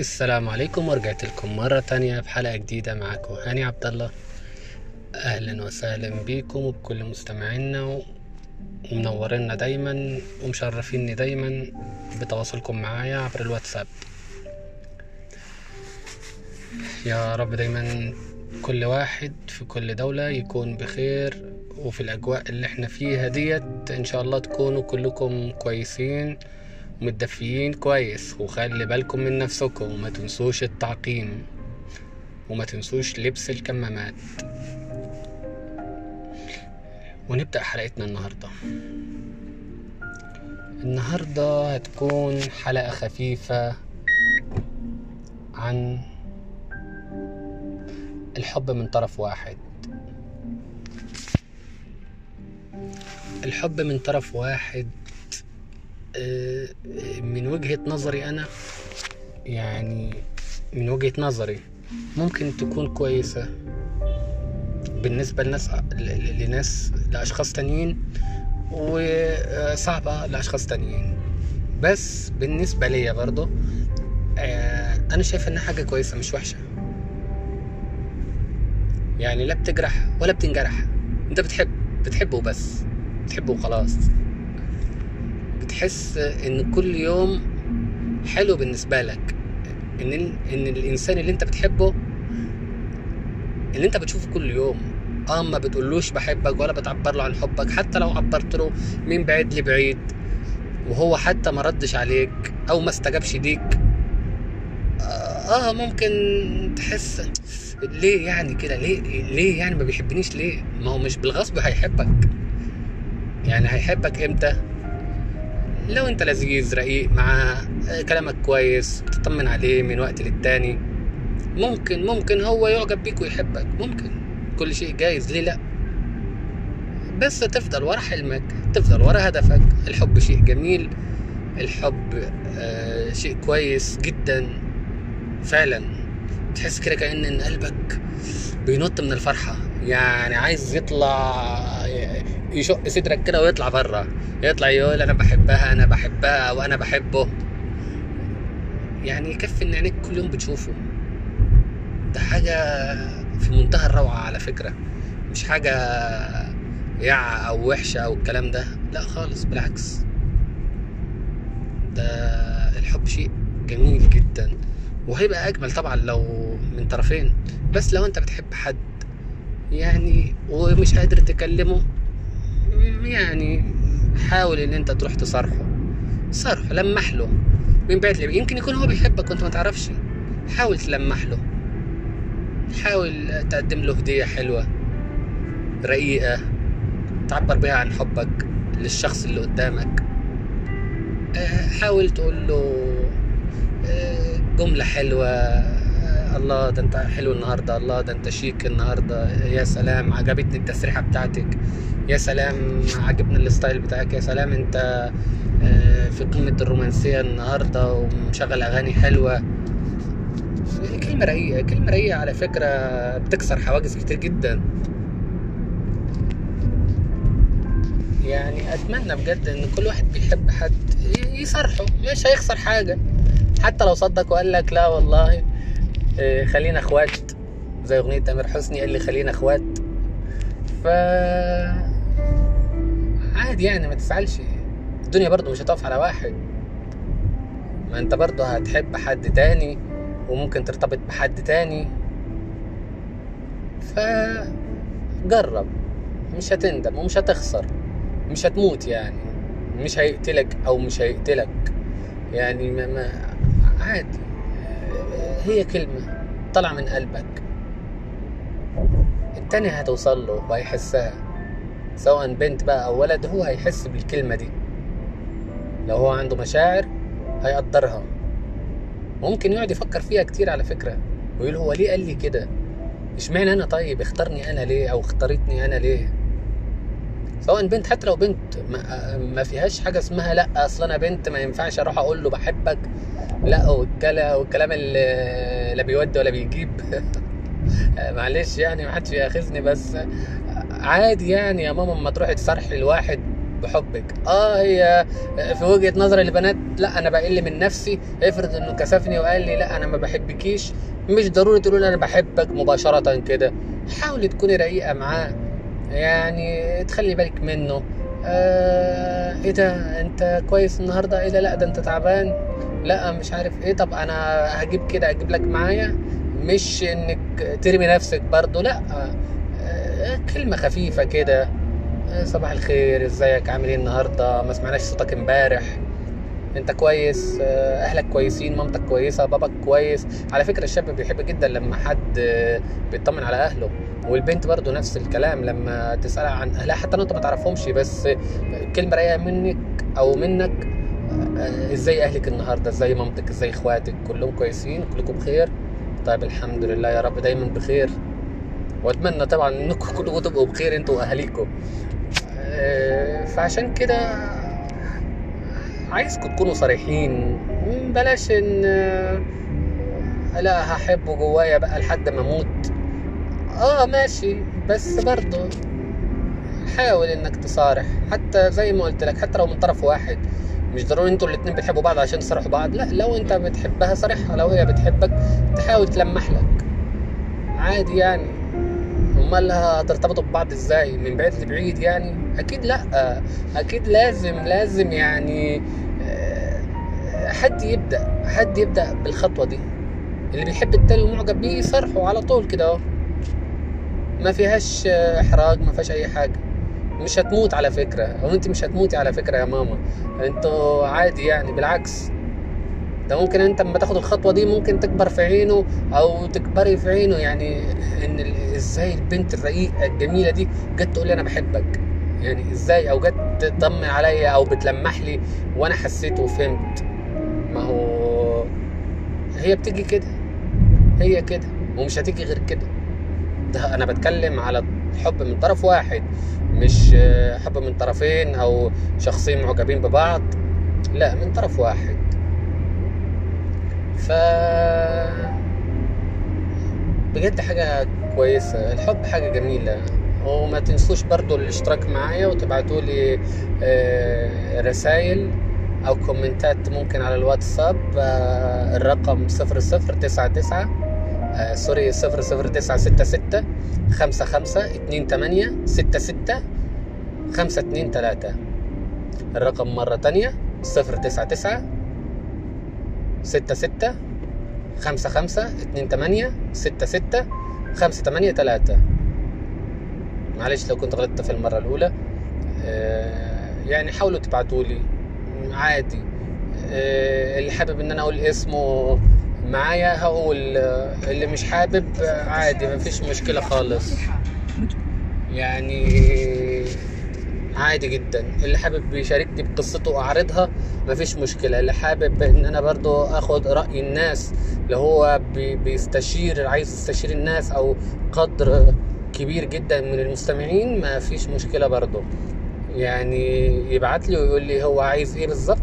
السلام عليكم ورجعت لكم مرة تانية في حلقة جديدة معاكم هاني عبد الله. أهلا وسهلا بيكم وبكل مستمعينا ومنورينا دايما ومشرفيني دايما بتواصلكم معايا عبر الواتساب. يا رب دايما كل واحد في كل دولة يكون بخير وفي الأجواء اللي إحنا فيها ديت. إن شاء الله تكونوا كلكم كويسين. ومتدفيين كويس وخلي بالكم من نفسكم وما تنسوش التعقيم وما تنسوش لبس الكمامات. ونبدأ حلقتنا النهاردة. النهاردة هتكون حلقة خفيفة عن الحب من طرف واحد. الحب من طرف واحد من وجهة نظري أنا يعني من وجهة نظري ممكن تكون كويسة بالنسبة لناس لناس لأشخاص تانيين وصعبة لأشخاص تانيين. بس بالنسبة ليا برضو آه، أنا شايف إنها حاجة كويسة مش وحشة. يعني لا بتجرح ولا بتنجرح. أنت بتحب بتحبه بس بتحبه وخلاص بتحس إن كل يوم حلو بالنسبة لك. إن إن الإنسان اللي أنت بتحبه اللي أنت بتشوفه كل يوم. آه ما بتقولوش بحبك ولا بتعبر له عن حبك. حتى لو عبرت له من بعيد لبعيد وهو حتى ما ردش عليك أو ما استجابش ليك. آه ممكن تحس ليه يعني كده؟ ليه ليه يعني ما بيحبنيش ليه؟ ما هو مش بالغصب هيحبك. يعني هيحبك إمتى؟ لو انت لذيذ رقيق معاه كلامك كويس بتطمن عليه من وقت للتاني. ممكن ممكن هو يعجب بيك ويحبك. ممكن. كل شيء جايز. ليه لا؟ بس تفضل ورا حلمك. تفضل ورا هدفك. الحب شيء جميل. الحب آه شيء كويس جدا. فعلا. تحس كده كأن إن قلبك بينط من الفرحة. يعني عايز يطلع يشق صدرك كده ويطلع بره يطلع يقول أنا بحبها أنا بحبها أو أنا بحبه. يعني يكفي إن عينيك كل يوم بتشوفه. ده حاجة في منتهى الروعة على فكرة. مش حاجة يع أو وحشة أو الكلام ده. لا خالص بالعكس. ده الحب شيء جميل جدا. وهيبقى أجمل طبعا لو من طرفين. بس لو أنت بتحب حد يعني ومش قادر تكلمه يعني حاول إن أنت تروح تصارحه صرح لمح له. من بعيد لبعيد. يمكن يكون هو بيحبك وأنت ما تعرفش. حاول تلمح له. حاول تقدم له هدية حلوة رقيقة تعبر بيها عن حبك للشخص اللي قدامك. آه، حاول تقول له آه، جملة حلوة. آه، الله ده أنت حلو النهاردة. الله ده أنت شيك النهاردة. يا سلام عجبتني التسريحة بتاعتك. يا سلام عجبني الستايل بتاعك. يا سلام انت آه، في قمة الرومانسية النهاردة ومشغل أغاني حلوة. كلمة رقيقة كلمة رقيقة على فكرة بتكسر حواجز كتير جدا. يعني أتمنى بجد إن كل واحد بيحب حد ي- يصارحه مش هيخسر حاجة. حتى لو صدق وقال لك لا والله آه، خلينا إخوات زي أغنية تامر حسني قال لي خلينا إخوات. ف عادي يعني ما تزعلش. الدنيا برضو مش هتقف على واحد. ما انت برضو هتحب حد تاني وممكن ترتبط بحد تاني. فجرب. مش هتندم ومش هتخسر. مش هتموت يعني. مش هيقتلك أو مش هيقتلك. يعني ما ما عادي. هي كلمة طلع من قلبك. التاني هتوصل له وهيحسها. سواء بنت بقى أو ولد هو هيحس بالكلمة دي. لو هو عنده مشاعر هيقدرها. ممكن يقعد يفكر فيها كتير على فكرة ويقول هو ليه قال لي كده؟ إشمعنى أنا طيب؟ اختارني أنا ليه؟ أو اختارتني أنا ليه؟ سواء بنت حتى لو بنت ما, ما فيهاش حاجة اسمها لأ أصل أنا بنت ما ينفعش أروح أقول له بحبك. لأ والكلام اللي لا بيودي ولا بيجيب. معلش يعني ما حدش يأخذني بس عادي يعني يا ماما اما تروحي تصرحي لواحد بحبك. آه هي في وجهة نظر البنات لا أنا بقل من نفسي. افرض إنه كسفني وقال لي لا أنا ما بحبكيش مش ضروري تقول أنا بحبك مباشرة كده. حاولي تكوني رقيقة معاه يعني تخلي بالك منه. آه إيه ده أنت كويس النهارده؟ إيه ده لا ده أنت تعبان؟ لا مش عارف إيه. طب أنا هجيب كده أجيب لك معايا؟ مش إنك ترمي نفسك برضو لا. كلمة خفيفة كده. آه صباح الخير ازيك؟ عامل إيه النهارده؟ ما سمعناش صوتك امبارح. انت كويس؟ آه، اهلك كويسين؟ مامتك كويسة؟ باباك كويس؟ على فكرة الشاب بيحب جدا لما حد آه، بيطمن على اهله. والبنت برضو نفس الكلام لما تسالها عن اهلها حتى لو انت ما تعرفهمش بس كلمة رايقة منك أو منك. إزاي اهلك النهارده؟ إزاي مامتك؟ إزاي اخواتك؟ كلهم كويسين؟ كلكم بخير؟ طيب الحمد لله يا رب دايما بخير. وأتمنى طبعا إنكم كلكم تبقوا بخير أنتوا واهاليكم آه، فعشان كده عايزكم تكونوا صريحين. بلاش إن آه، لا هحبه جوايا بقى لحد ما أموت. آه ماشي. بس برضه حاول إنك تصارح. حتى زي ما قلت لك حتى لو من طرف واحد. مش ضروري أنتوا الاتنين بتحبوا بعض عشان تصارحوا بعض. لا لو انت بتحبها صريحها لو هي بتحبك تحاول تلمح لك. عادي يعني. امال هترتبطوا ببعض إزاي؟ من بعيد لبعيد يعني؟ أكيد لأ. أكيد لازم لازم يعني آه، حد يبدأ حد يبدأ بالخطوة دي. اللي بيحب التاني ومعجب بيه يصرحه على طول كده أهو. ما فيهاش إحراج ما فيهاش أي حاجة. مش هتموت على فكرة. أو أنت مش هتموتي على فكرة يا ماما. أنتوا عادي يعني بالعكس. ده ممكن انت لما تاخد الخطوة دي ممكن تكبر في عينه أو تكبري في عينه يعني ان إزاي البنت الرقيقة الجميلة دي جت تقول لي أنا بحبك. يعني إزاي؟ أو جت تطمن عليا أو بتلمح لي وأنا حسيت وفهمت. ما هو هي بتيجي كده. هي كده. ومش هتيجي غير كده. ده أنا بتكلم على حب من طرف واحد مش حب من طرفين أو شخصين معجبين ببعض. لا من طرف واحد. ف بجد حاجة كويسة. الحب حاجة جميلة. وما تنسوش برضو الاشتراك معايا وتبعتوا لي رسائل أو كومنتات ممكن على الواتساب آه، الرقم صفر صفر تسعة تسعة آه، sorry صفر صفر تسعة ستة ستة خمسة خمسة اتنين تمانية ستة ستة خمسة اتنين تلاتة. الرقم مرة تانية صفر تسعة تسعة ستة ستة خمسة خمسة اتنين تمانية ستة ستة خمسة تمانية تلاتة. معلش لو كنت غلطت في المرة الأولى. آه، يعني حاولوا تبعتوا لي. عادي. آه، اللي حابب إن أنا أقول اسمه معايا هقول آه، اللي مش حابب عادي مفيش مشكلة خالص. يعني عادي جدا. اللي حابب يشاركني بقصته واعرضها مفيش مشكلة. اللي حابب إن أنا برضو آخد رأي الناس اللي هو بي- بيستشير عايز يستشير الناس أو قدر كبير جدا من المستمعين ما فيش مشكلة برضو. يعني يبعت لي ويقول لي هو عايز إيه بالظبط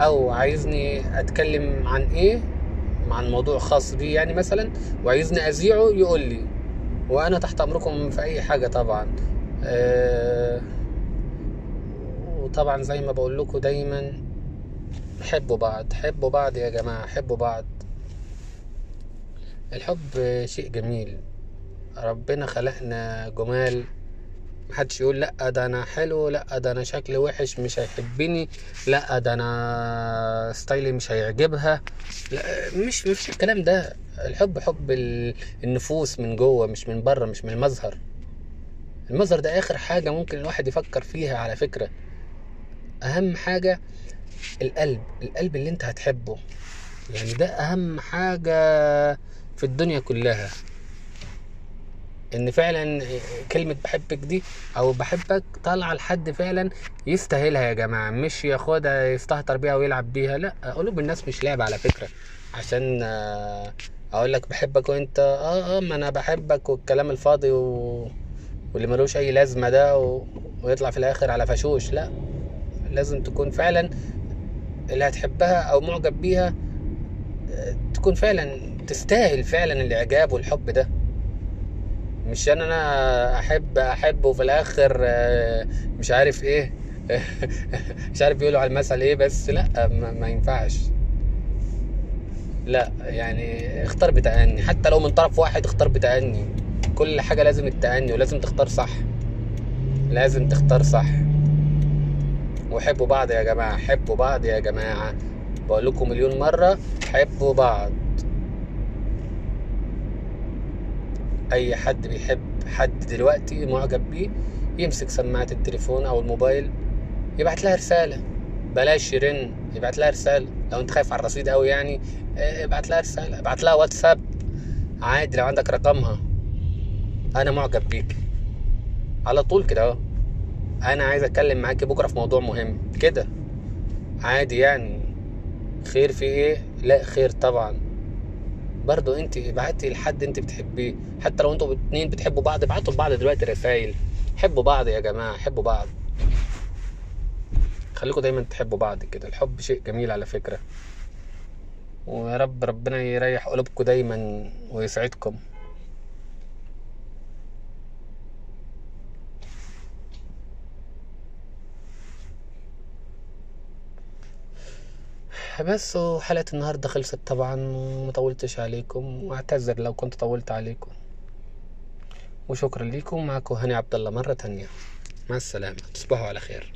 أو عايزني أتكلم عن إيه عن موضوع خاص بيه يعني مثلا وعايزني أذيعه يقول لي. وأنا تحت أمركم في أي حاجة طبعا. أه وطبعا زي ما بقول لكم دايما حبوا بعض حبوا بعض يا جماعة حبوا بعض. الحب شيء جميل. ربنا خلقنا جمال. محدش يقول لأ ده أنا حلو لأ ده أنا شكلي وحش مش هيحبني لأ ده أنا ستايلي مش هيعجبها. لا مش مفيش الكلام ده. الحب حب ال- النفوس من جوه مش من بره مش من المظهر. المظهر ده آخر حاجة ممكن الواحد يفكر فيها على فكرة. أهم حاجة القلب القلب اللي أنت هتحبه. يعني ده أهم حاجة في الدنيا كلها. إن فعلا كلمة بحبك دي أو بحبك طالعة لحد فعلا يستاهلها يا جماعة. مش ياخدها يستهتر بيها ويلعب بيها لأ قلوب الناس مش لعب على فكرة. عشان آه، أقول لك بحبك وأنت آه آه ما أنا بحبك والكلام الفاضي و... واللي ملوش أي لازمة ده و... ويطلع في الآخر على فشوش. لأ. لازم تكون فعلا اللي هتحبها أو معجب بيها تكون فعلا تستاهل فعلا الإعجاب والحب ده. مش ان أنا أحب احب وفي الآخر آه، مش عارف إيه. مش عارف بيقولوا على المثل إيه بس لأ ما, ما ينفعش. لأ يعني اختار بتأني. حتى لو من طرف واحد اختار بتأني. كل حاجة لازم التأني ولازم تختار صح. لازم تختار صح. وحبوا بعض يا جماعة حبوا بعض يا جماعة. بقول لكم مليون مرة حبوا بعض. أي حد بيحب حد دلوقتي معجب بيه يمسك سماعة التليفون أو الموبايل يبعت لها رسالة. بلاش يرن يبعت لها رسالة. لو أنت خايف على الرصيد قوي يعني آه، ابعت لها رسالة. ابعت لها واتساب. عادي لو عندك رقمها. أنا معجب بيك. على طول كده أهو. أنا عايز أتكلم معاكي بكرة في موضوع مهم. كده. عادي يعني. خير في إيه؟ لا خير طبعا. برضو أنت ابعتي لحد أنت بتحبيه. حتى لو أنتوا اتنين بتحبوا بعض ابعتوا لبعض دلوقتي رسايل. حبوا بعض يا جماعة حبوا بعض. خليكم دايما تحبوا بعض كده. الحب شيء جميل على فكرة. ويا رب ربنا يريح قلوبكم دايما ويسعدكم. بس وحلقة النهاردة خلصت طبعا ومطولتش عليكم واعتذر لو كنت طولت عليكم. وشكرا ليكم معكم هاني عبد الله مرة تانية. مع السلامة. تصبحوا على خير.